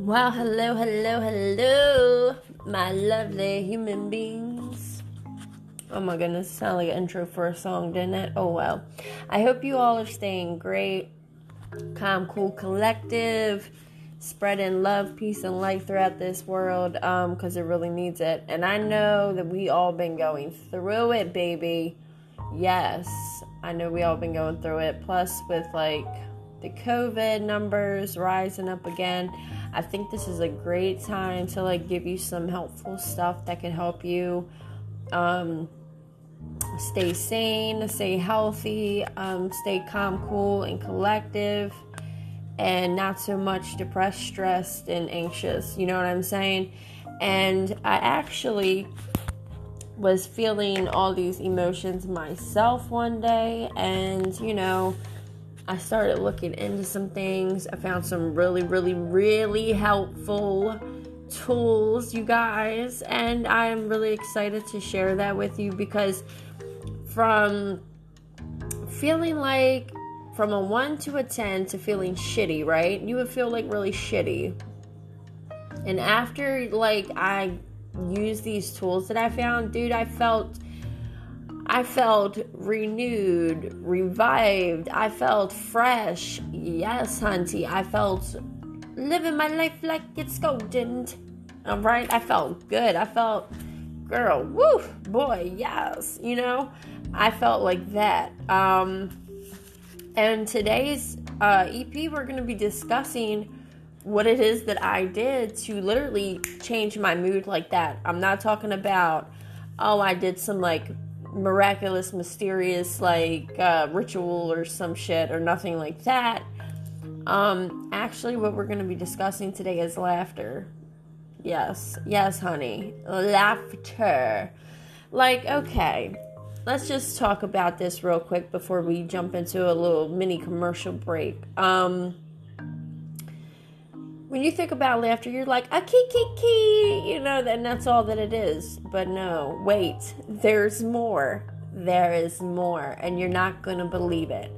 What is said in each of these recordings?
Well, hello, hello, hello, my lovely human beings. Oh my goodness, sound like an intro for a song, didn't it? Oh well. I hope you all are staying great, calm, cool, collective, spreading love, peace, and light throughout this world, um, because it really needs it. And I know that we all been going through it, baby. Yes, I know we all been going through it. Plus, with like the COVID numbers rising up again. I think this is a great time to like give you some helpful stuff that can help you um, stay sane, stay healthy, um, stay calm, cool, and collective, and not so much depressed, stressed, and anxious. You know what I'm saying? And I actually was feeling all these emotions myself one day, and you know I started looking into some things. I found some really, really, really helpful tools, you guys, and I'm really excited to share that with you because from feeling like from a 1 to a 10 to feeling shitty, right? You would feel like really shitty. And after like I used these tools that I found, dude, I felt I felt renewed, revived. I felt fresh. Yes, hunty. I felt living my life like it's golden. All right. I felt good. I felt, girl, woo, boy, yes. You know, I felt like that. Um, and today's uh, EP, we're going to be discussing what it is that I did to literally change my mood like that. I'm not talking about, oh, I did some like miraculous, mysterious, like uh, ritual or some shit or nothing like that. Um, actually, what we're going to be discussing today is laughter. Yes, yes, honey, laughter. Like, okay, let's just talk about this real quick before we jump into a little mini commercial break. Um, when you think about laughter, you're like a key key key, you know, and that's all that it is. But no, wait, there's more. There is more, and you're not gonna believe it.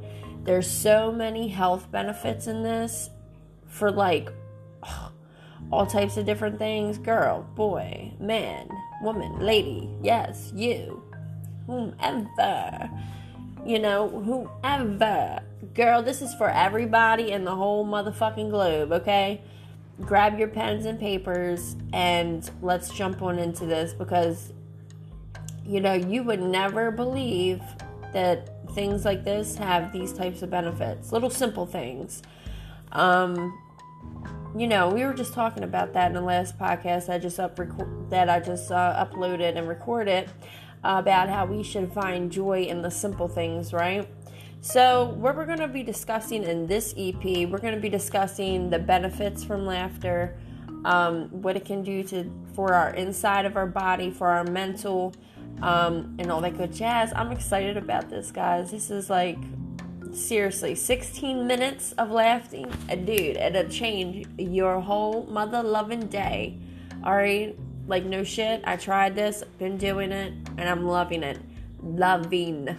There's so many health benefits in this for like all types of different things girl, boy, man, woman, lady, yes, you, whomever, you know, whoever. Girl, this is for everybody in the whole motherfucking globe, okay? Grab your pens and papers and let's jump on into this because you know you would never believe that things like this have these types of benefits little simple things. Um you know we were just talking about that in the last podcast i just up that i just uh, uploaded and recorded uh, about how we should find joy in the simple things right so, what we're going to be discussing in this EP, we're going to be discussing the benefits from laughter, um, what it can do to for our inside of our body, for our mental, um, and all that good jazz. I'm excited about this, guys. This is like seriously 16 minutes of laughing, dude. It'll change your whole mother loving day. All right, like no shit. I tried this, been doing it, and I'm loving it, loving,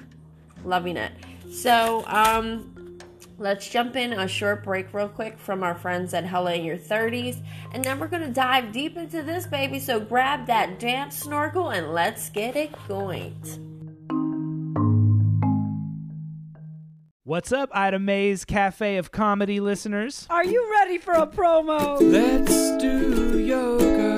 loving it. So, um, let's jump in a short break real quick from our friends at Hella in Your 30s, and then we're gonna dive deep into this baby. So grab that damp snorkel and let's get it going. What's up, Ida May's Cafe of Comedy listeners? Are you ready for a promo? Let's do yoga.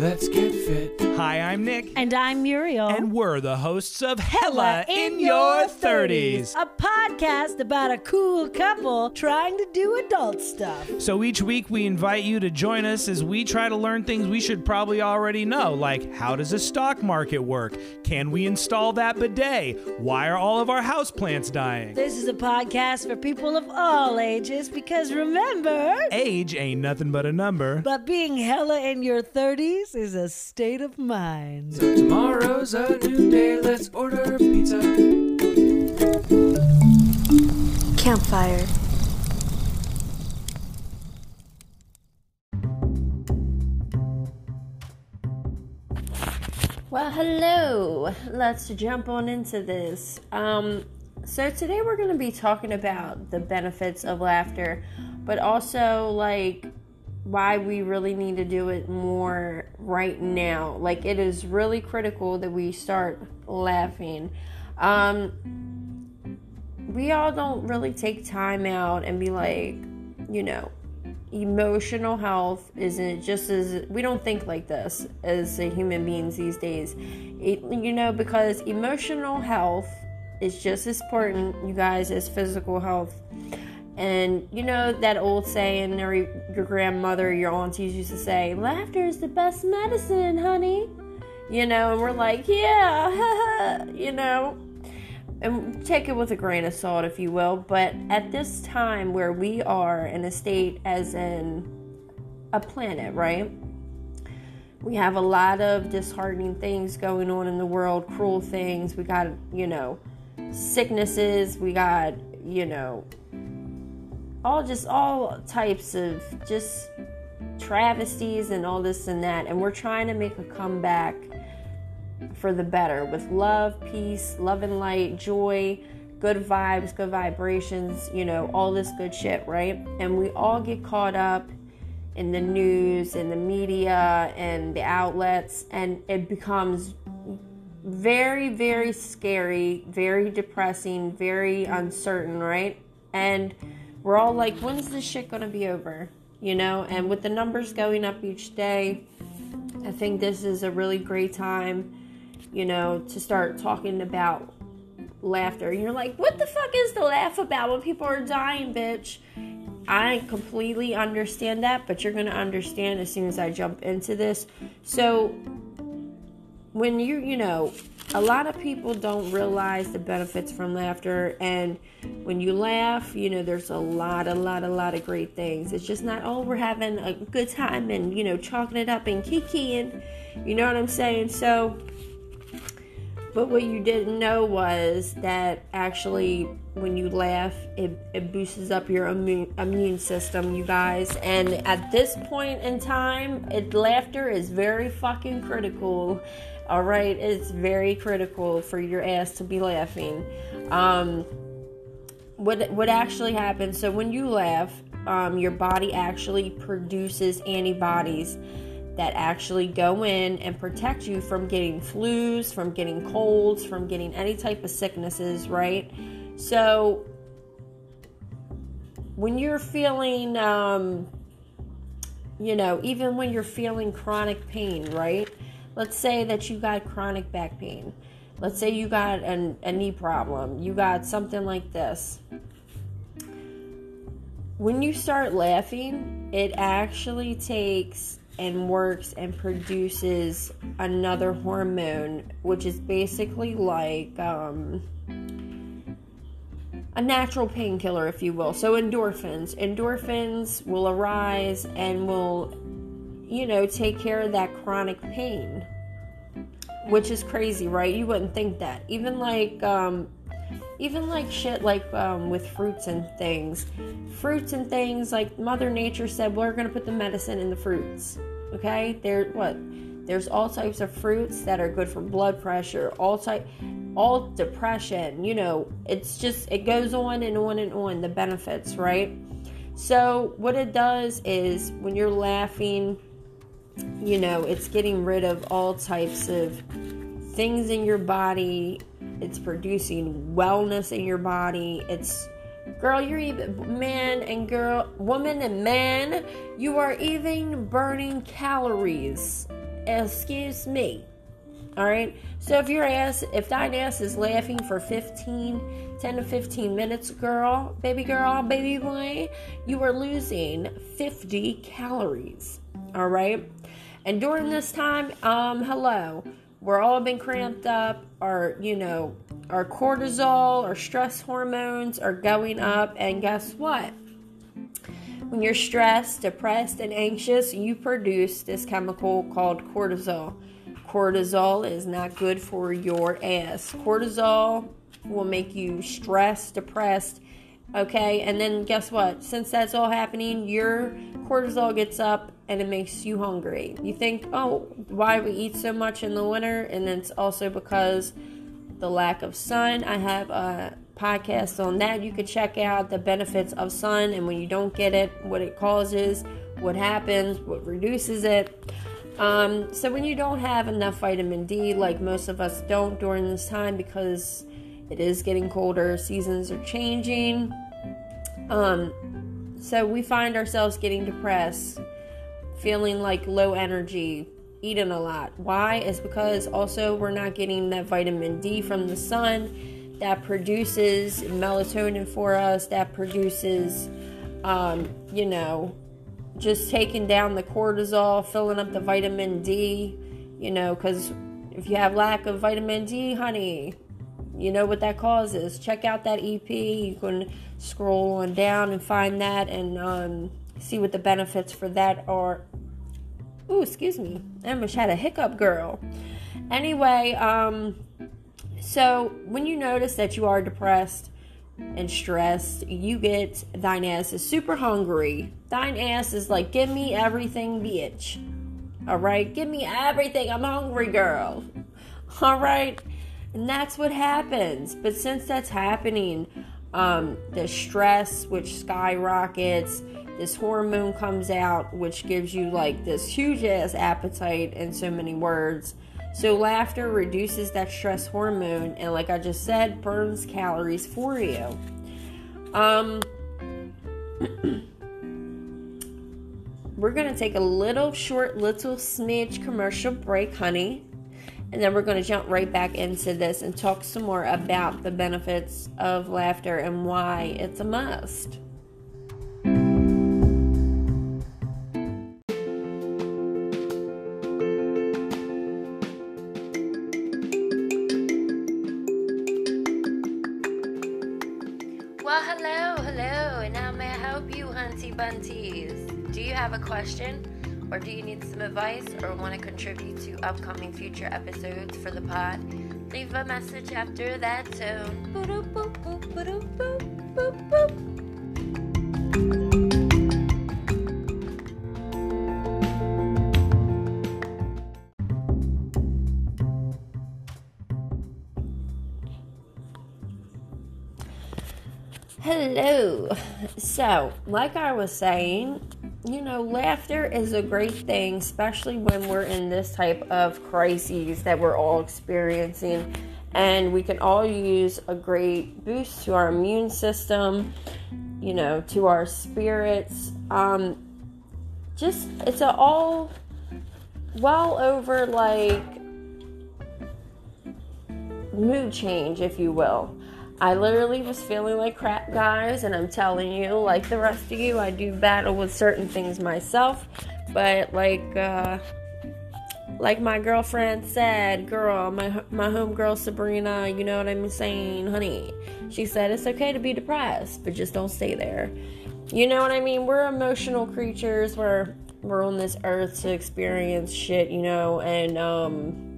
Let's get fit. Hi, I'm Nick. And I'm Muriel. And we're the hosts of Hella in, Your 30s. A podcast about a cool couple trying to do adult stuff. So each week we invite you to join us as we try to learn things we should probably already know, like how does a stock market work? Can we install that bidet? Why are all of our houseplants dying? This is a podcast for people of all ages because remember, age ain't nothing but a number. But being hella in your 30s is a state of mind. So tomorrow's a new day, let's order pizza. Campfire. Well, hello. Let's jump on into this. Um, so today we're going to be talking about the benefits of laughter, but also like why we really need to do it more right now. Like it is really critical that we start laughing. Um, we all don't really take time out and be like, you know, emotional health isn't just as we don't think like this as human beings these days. It, you know, because emotional health is just as important, you guys, as physical health. And you know that old saying, or your grandmother, your aunties used to say, laughter is the best medicine, honey. You know, and we're like, yeah, you know, and take it with a grain of salt, if you will. But at this time where we are in a state as in a planet, right? We have a lot of disheartening things going on in the world, cruel things. We got, you know, sicknesses. We got, you know, all just all types of just travesties and all this and that. And we're trying to make a comeback for the better with love, peace, love and light, joy, good vibes, good vibrations, you know, all this good shit, right? And we all get caught up in the news and the media and the outlets, and it becomes very, very scary, very depressing, very uncertain, right? And we're all like, when's this shit gonna be over? You know, and with the numbers going up each day, I think this is a really great time you know, to start talking about laughter. You're like, what the fuck is to laugh about when people are dying, bitch? I completely understand that, but you're to understand as soon as I jump into this. So, when you, you know, a lot of people don't realize the benefits from laughter, and when you laugh, you know, there's a lot, a lot, a lot of great things. It's just not, oh, we're having a good time and, you know, chalking it up and kikiing. You know what I'm saying? So, but what you didn't know was that actually, when you laugh, it, it boosts up your immune, immune system, you guys. And at this point in time, it, laughter is very fucking critical. All right, it's very critical for your ass to be laughing. Um, what what actually happens? So when you laugh, um, your body actually produces antibodies that actually go in and protect you from getting flus, from getting colds, from getting any type of sicknesses, right? So when you're feeling, um, you know, even when you're feeling chronic pain, right? Let's say that you got chronic back pain. Let's say you got an, a knee problem. You got something like this. When you start laughing, it actually takes and works and produces another hormone, which is basically like um, a natural painkiller, if you will. So, endorphins. Endorphins will arise and will, you know, take care of that chronic pain, which is crazy, right? You wouldn't think that. Even like, um, even like shit like um, with fruits and things. Fruits and things like mother nature said we're going to put the medicine in the fruits okay? There what? There's all types of fruits that are good for blood pressure all type all depression you know? It's just it goes on and on and on the benefits right? So what it does is when you're laughing you know it's getting rid of all types of things in your body it's producing wellness in your body. It's girl, you're even man and girl, woman and man, you are even burning calories. Excuse me. All right. So if your ass, if thine ass is laughing for 15, 10 to 15 minutes, girl, baby girl, baby boy, you are losing 50 calories. All right. And during this time, um, hello we're all been cramped up. Our you know our cortisol our stress hormones are going up. And guess what? When you're stressed depressed and anxious you produce this chemical called cortisol. Cortisol is not good for your ass. Cortisol will make you stressed depressed okay? And then guess what? Since that's all happening your cortisol gets up and it makes you hungry. You think, oh, why we eat so much in the winter? And it's also because the lack of sun. I have a podcast on that you could check out the benefits of sun and when you don't get it, what it causes, what happens, what reduces it. Um, so when you don't have enough vitamin D, like most of us don't during this time because it is getting colder, seasons are changing. Um, so we find ourselves getting depressed, feeling like low energy, eating a lot. Why? Is because also we're not getting that vitamin D from the sun that produces melatonin for us, that produces, um, you know, just taking down the cortisol, filling up the vitamin D, you know, because if you have lack of vitamin D, honey, you know what that causes. Check out that EP. You can scroll on down and find that and um, see what the benefits for that are. Ooh, excuse me. Almost had a hiccup, girl. Anyway, um, so when you notice that you are depressed and stressed, you get thine ass is super hungry. Thine ass is like, give me everything, bitch. All right, give me everything. I'm hungry, girl. All right, and that's what happens. But since that's happening, um, the stress which skyrockets, this hormone comes out, which gives you like this huge ass appetite in so many words. So, laughter reduces that stress hormone, and like I just said, burns calories for you. Um, we're gonna take a little short, little smidge commercial break, honey, and then we're gonna jump right back into this and talk some more about the benefits of laughter and why it's a must. Well, hello, hello, and how may I help you, Hunty Bunties? Do you have a question, or do you need some advice, or want to contribute to upcoming future episodes for the pod? Leave a message after that tone. Boop, boop, boop. Hello. So, like I was saying, you know, laughter is a great thing, especially when we're in this type of crises that we're all experiencing. And we can all use a great boost to our immune system, you know, to our spirits. Um, just, it's a all well over like mood change, if you will. I literally was feeling like crap, guys, and I'm telling you, like the rest of you, I do battle with certain things myself, but like, uh, like my girlfriend said, girl, my my homegirl Sabrina, you know what I'm saying, honey. She said it's okay to be depressed, but just don't stay there. You know what I mean? We're emotional creatures. We're we're on this earth to experience shit, you know, and um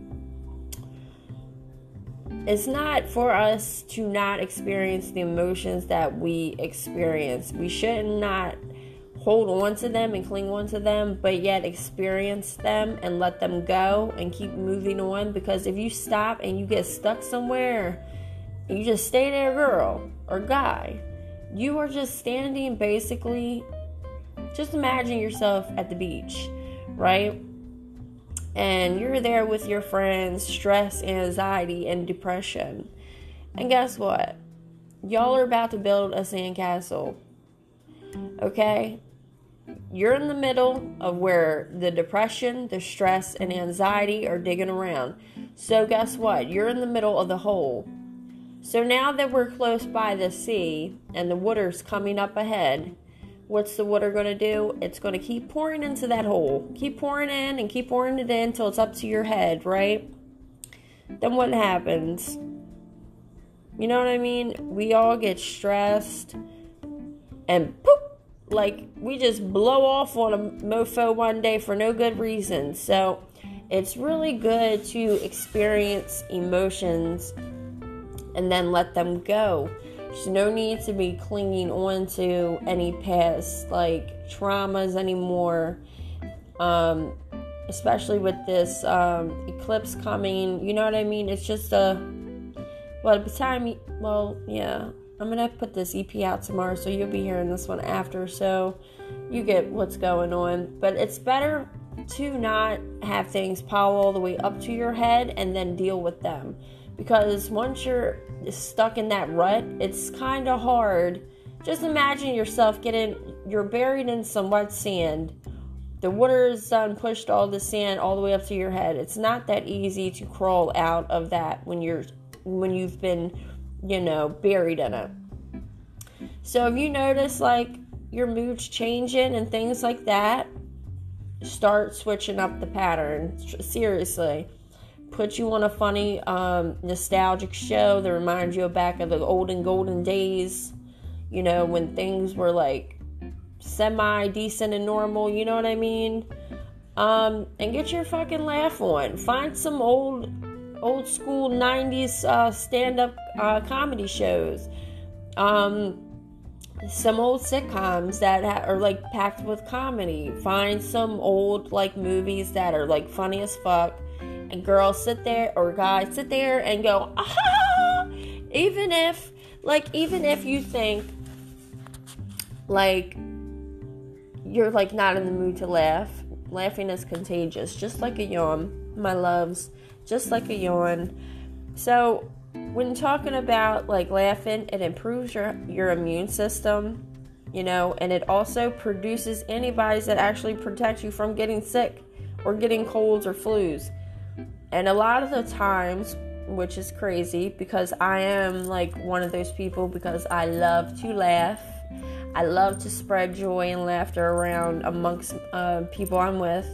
it's not for us to not experience the emotions that we experience. We should not hold on to them and cling on to them, but yet experience them and let them go and keep moving on. Because if you stop and you get stuck somewhere, you just stay there, girl or guy, you are just standing basically. Just imagine yourself at the beach, right? And you're there with your friends, stress, anxiety, and depression. And guess what? Y'all are about to build a sandcastle. Okay? You're in the middle of where the depression, the stress, and anxiety are digging around. So, guess what? You're in the middle of the hole. So, now that we're close by the sea and the water's coming up ahead, what's the water going to do? It's going to keep pouring into that hole. Keep pouring in and keep pouring it in until it's up to your head, right? Then what happens? You know what I mean? We all get stressed and poop, like we just blow off on a mofo one day for no good reason. So it's really good to experience emotions and then let them go. There's no need to be clinging on to any past like traumas anymore. Um, especially with this um, eclipse coming, you know what I mean? It's just a Well, the time, well, yeah, I'm gonna put this EP out tomorrow, so you'll be hearing this one after, so you get what's going on. But it's better to not have things pile all the way up to your head and then deal with them. Because once you're stuck in that rut, it's kind of hard. Just imagine yourself getting, you're buried in some wet sand. The water is done, pushed all the sand all the way up to your head. It's not that easy to crawl out of that when you're, when you've been, you know, buried in it. So if you notice like your mood's changing and things like that, start switching up the pattern. Seriously. Put you on a funny, um, nostalgic show that reminds you of back of the olden golden days, you know, when things were like semi decent and normal, you know what I mean? Um, and get your fucking laugh on. Find some old, old school 90s uh, stand up uh, comedy shows. Um, some old sitcoms that ha- are like packed with comedy. Find some old like movies that are like funny as fuck. And girls sit there or guys sit there and go, ah! Even if, like, even if you think, like, you're like not in the mood to laugh, laughing is contagious, just like a yawn, my loves, just like a yawn. So, when talking about like laughing, it improves your your immune system, you know, and it also produces antibodies that actually protect you from getting sick or getting colds or flus. And a lot of the times, which is crazy because I am like one of those people because I love to laugh. I love to spread joy and laughter around amongst uh, people I'm with.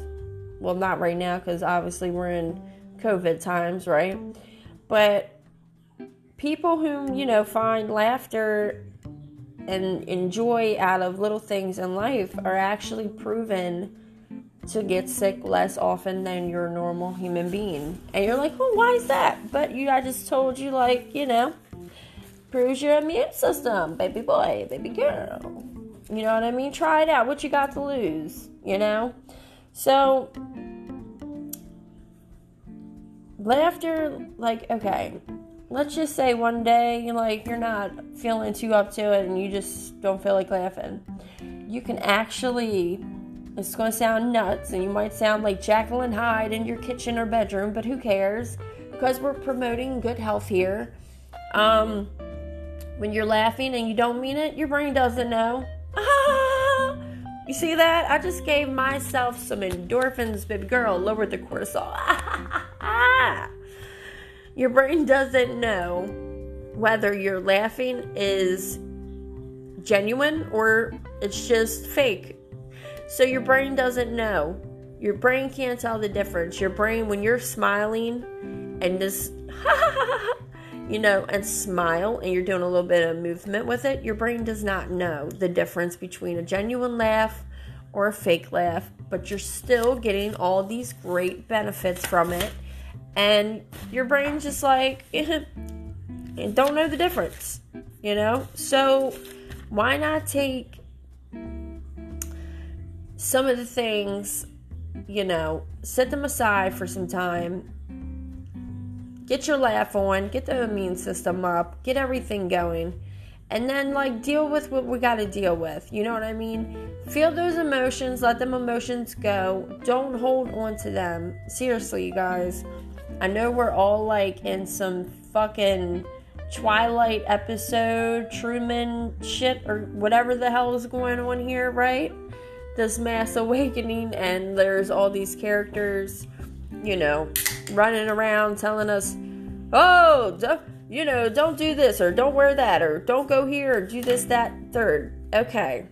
Well, not right now because obviously we're in COVID times, right? But people whom you know find laughter and enjoy out of little things in life are actually proven to get sick less often than your normal human being. And you're like, well, why is that? But you, I just told you, like, you know, proves your immune system, baby boy, baby girl. You know what I mean? Try it out. What you got to lose? You know? So, laughter, like, okay, let's just say one day like you're not feeling too up to it and you just don't feel like laughing you can actually it's going to sound nuts and you might sound like Jekyll and Hyde in your kitchen or bedroom but who cares? Because we're promoting good health here. Um when you're laughing and you don't mean it your brain doesn't know. You see that? I just gave myself some endorphins baby girl. Lowered the cortisol. Your brain doesn't know whether your laughing is genuine or it's just fake. So your brain doesn't know. Your brain can't tell the difference. Your brain, when you're smiling and just, you know, and smile and you're doing a little bit of movement with it, your brain does not know the difference between a genuine laugh or a fake laugh, but you're still getting all these great benefits from it and your brain's just like don't know the difference you know so why not take some of the things you know set them aside for some time. Get your laugh on get the immune system up get everything going and then like deal with what we got to deal with you know what i mean? Feel those emotions let them emotions go. Don't hold on to them. Seriously you guys. I know we're all like in some fucking Twilight episode, Truman shit, or whatever the hell is going on here, right? This mass awakening, and there's all these characters, you know, running around telling us, oh, you know, don't do this, or don't wear that, or don't go here, or do this, that, third. Okay.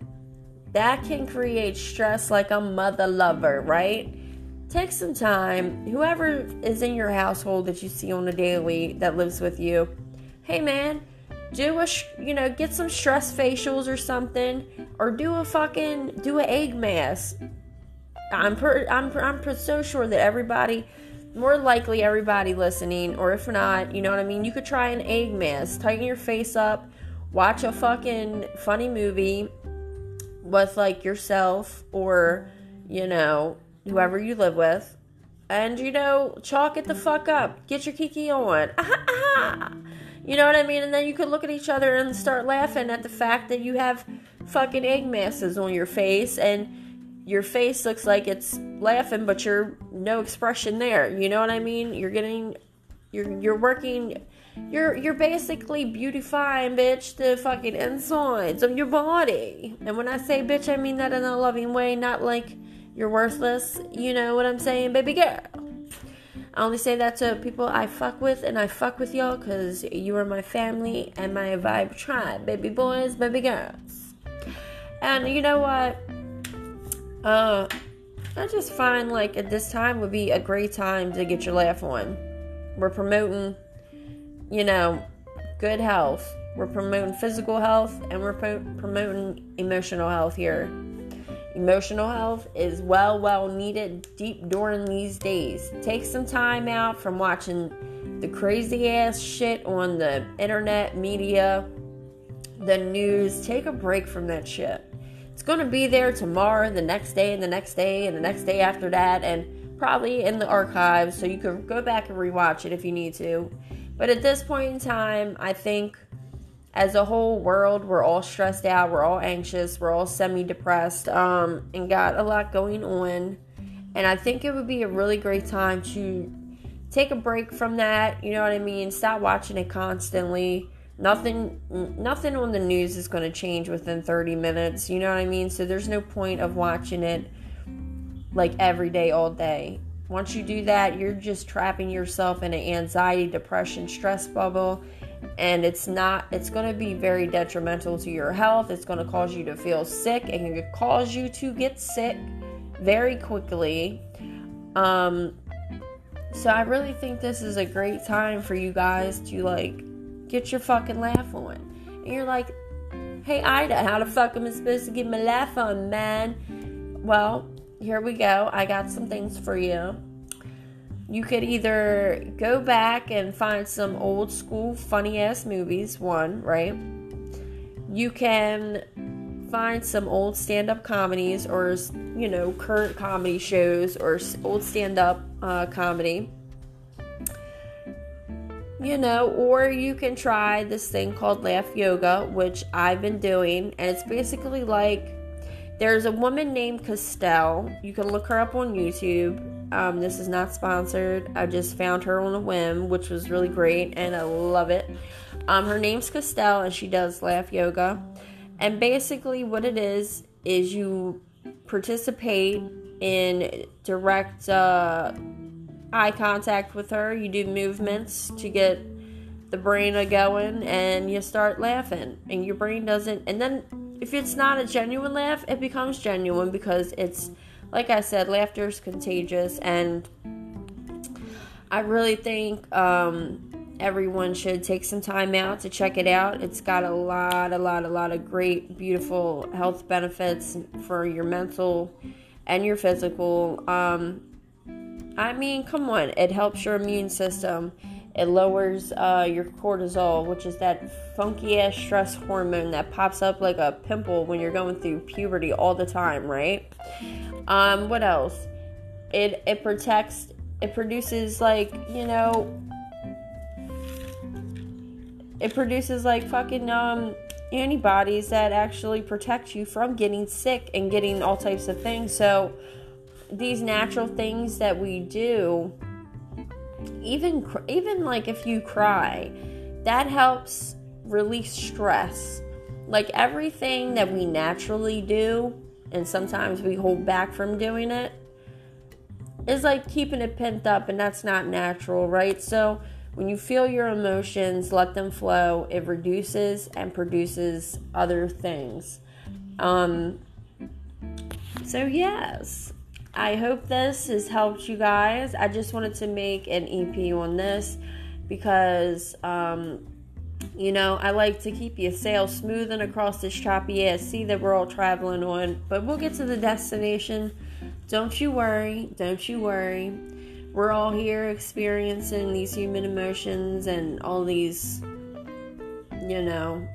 That can create stress like a mother lover, right? take some time, whoever is in your household that you see on a daily that lives with you, hey man, do a, you know, get some stress facials or something, or do a fucking, do an egg mask. I'm, per, I'm, I'm per, so sure that everybody, more likely everybody listening, or if not, you know what I mean, you could try an egg mask, tighten your face up, watch a fucking funny movie with like yourself, or, you know, whoever you live with, and you know, chalk it the fuck up. Get your kiki on. You know what I mean? And then you could look at each other and start laughing at the fact that you have fucking egg masses on your face and your face looks like it's laughing, but you're no expression there. You know what I mean? You're getting, you're you're working, you're you're basically beautifying, bitch, the fucking insides of your body. And when I say bitch, I mean that in a loving way, not like you're worthless. You know what I'm saying, baby girl? I only say that to people I fuck with, and I fuck with y'all because you are my family and my vibe tribe, baby boys, baby girls. And you know what? Uh, I just find like at this time would be a great time to get your laugh on. We're promoting, you know, good health. We're promoting physical health and we're pro- promoting emotional health here. Emotional health is well, well needed deep during these days. Take some time out from watching the crazy ass shit on the internet, media, the news. Take a break from that shit. It's going to be there tomorrow, the next day, and the next day, and the next day after that, and probably in the archives, so you can go back and rewatch it if you need to. But at this point in time, I think as a whole world, we're all stressed out, we're all anxious, we're all semi depressed, um, and got a lot going on. And I think it would be a really great time to take a break from that. You know what I mean? Stop watching it constantly. Nothing, nothing on the news is going to change within 30 minutes. You know what I mean? So there's no point of watching it like every day, all day. Once you do that, you're just trapping yourself in an anxiety, depression, stress bubble and it's not it's going to be very detrimental to your health. It's going to cause you to feel sick and can cause you to get sick very quickly. Um so i really think this is a great time for you guys to like get your fucking laugh on. And you're like hey ida how the fuck am i supposed to get my laugh on man? Well here we go. I got some things for you you could either go back and find some old school funny ass movies, one, right? You can find some old stand up comedies or, you know, current comedy shows or old stand up uh, comedy. You know, or you can try this thing called Laugh Yoga, which I've been doing, and it's basically like there's a woman named Castell. You can look her up on YouTube. Um, this is not sponsored. I just found her on a whim, which was really great, and I love it. Um, her name's Costell, and she does laugh yoga. And basically, what it is is you participate in direct uh, eye contact with her. You do movements to get the brain a going, and you start laughing, and your brain doesn't. And then if it's not a genuine laugh, it becomes genuine because it's, like I said, laughter is contagious, and I really think um, everyone should take some time out to check it out. It's got a lot, a lot, a lot of great, beautiful health benefits for your mental and your physical. Um, I mean, come on, it helps your immune system. It lowers uh, your cortisol, which is that funky ass stress hormone that pops up like a pimple when you're going through puberty all the time, right? Um, what else? It it protects. It produces like you know. It produces like fucking um antibodies that actually protect you from getting sick and getting all types of things. So these natural things that we do even even like if you cry that helps release stress like everything that we naturally do and sometimes we hold back from doing it. is like keeping it pent up and that's not natural right so when you feel your emotions let them flow it reduces and produces other things um so yes I hope this has helped you guys. I just wanted to make an EP on this because, um, you know, I like to keep your sail smoothing across this choppy ass sea that we're all traveling on. But we'll get to the destination. Don't you worry. Don't you worry. We're all here experiencing these human emotions and all these, you know,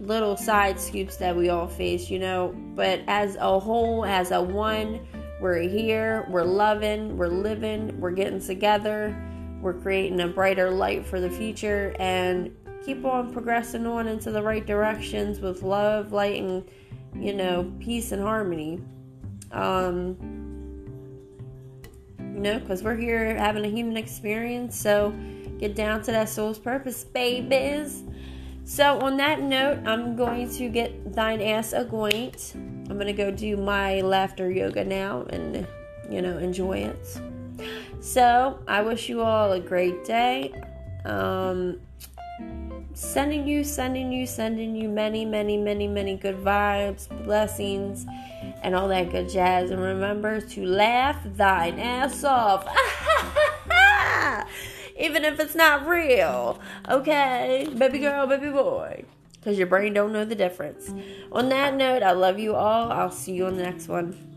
little side scoops that we all face, you know. But as a whole, as a one, we're here, we're loving, we're living, we're getting together, we're creating a brighter light for the future, and keep on progressing on into the right directions with love, light, and you know, peace and harmony. Um, you know, because we're here having a human experience, so get down to that soul's purpose, babies. So, on that note, I'm going to get thine ass acquaint. I'm going to go do my laughter yoga now and, you know, enjoy it. So, I wish you all a great day. Um, sending you, sending you, sending you many, many, many, many good vibes, blessings, and all that good jazz. And remember to laugh thine ass off. Even if it's not real. Okay? Baby girl, baby boy. Because your brain don't know the difference. On that note, I love you all. I'll see you on the next one.